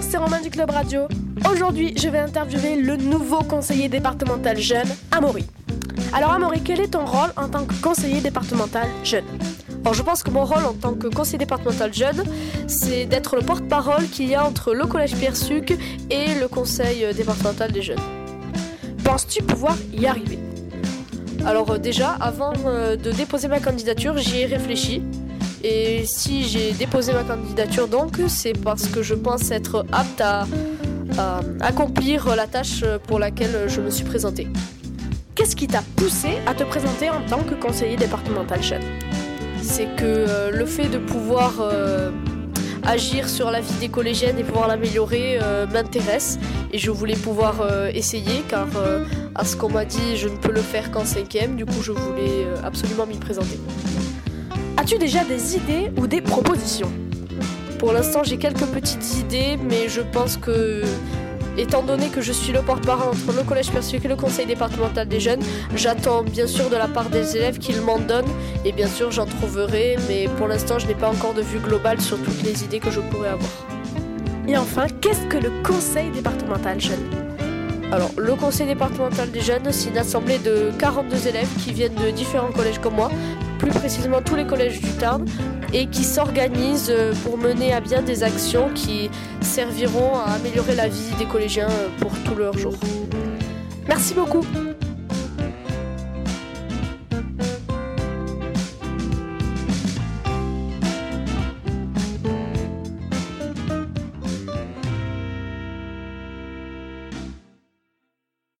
c'est Romain du Club Radio. Aujourd'hui, je vais interviewer le nouveau conseiller départemental jeune, Amaury. Alors Amaury, quel est ton rôle en tant que conseiller départemental jeune? Alors je pense que mon rôle en tant que conseiller départemental jeune, c'est d'être le porte-parole qu'il y a entre le collège Pierre Suc et le conseil départemental des jeunes. Penses-tu pouvoir y arriver? Alors euh, déjà, avant euh, de déposer ma candidature, j'y ai réfléchi. Et si j'ai déposé ma candidature donc, c'est parce que je pense être apte à, à accomplir la tâche pour laquelle je me suis présenté. Qu'est-ce qui t'a poussé à te présenter en tant que conseiller départemental jeune C'est que euh, le fait de pouvoir euh, agir sur la vie des collégiennes et pouvoir l'améliorer euh, m'intéresse et je voulais pouvoir euh, essayer car euh, à ce qu'on m'a dit je ne peux le faire qu'en cinquième, du coup je voulais euh, absolument m'y présenter. As-tu déjà des idées ou des propositions? Pour l'instant, j'ai quelques petites idées, mais je pense que, étant donné que je suis le porte-parole entre le collège Persuc et le conseil départemental des jeunes, j'attends bien sûr de la part des élèves qu'ils m'en donnent, et bien sûr j'en trouverai, mais pour l'instant, je n'ai pas encore de vue globale sur toutes les idées que je pourrais avoir. Et enfin, qu'est-ce que le conseil départemental jeune? Alors, le conseil départemental des jeunes, c'est une assemblée de 42 élèves qui viennent de différents collèges comme moi, plus précisément tous les collèges du Tarn, et qui s'organisent euh, pour mener à bien des actions qui serviront à améliorer la vie des collégiens euh, pour tout leur jour. Merci beaucoup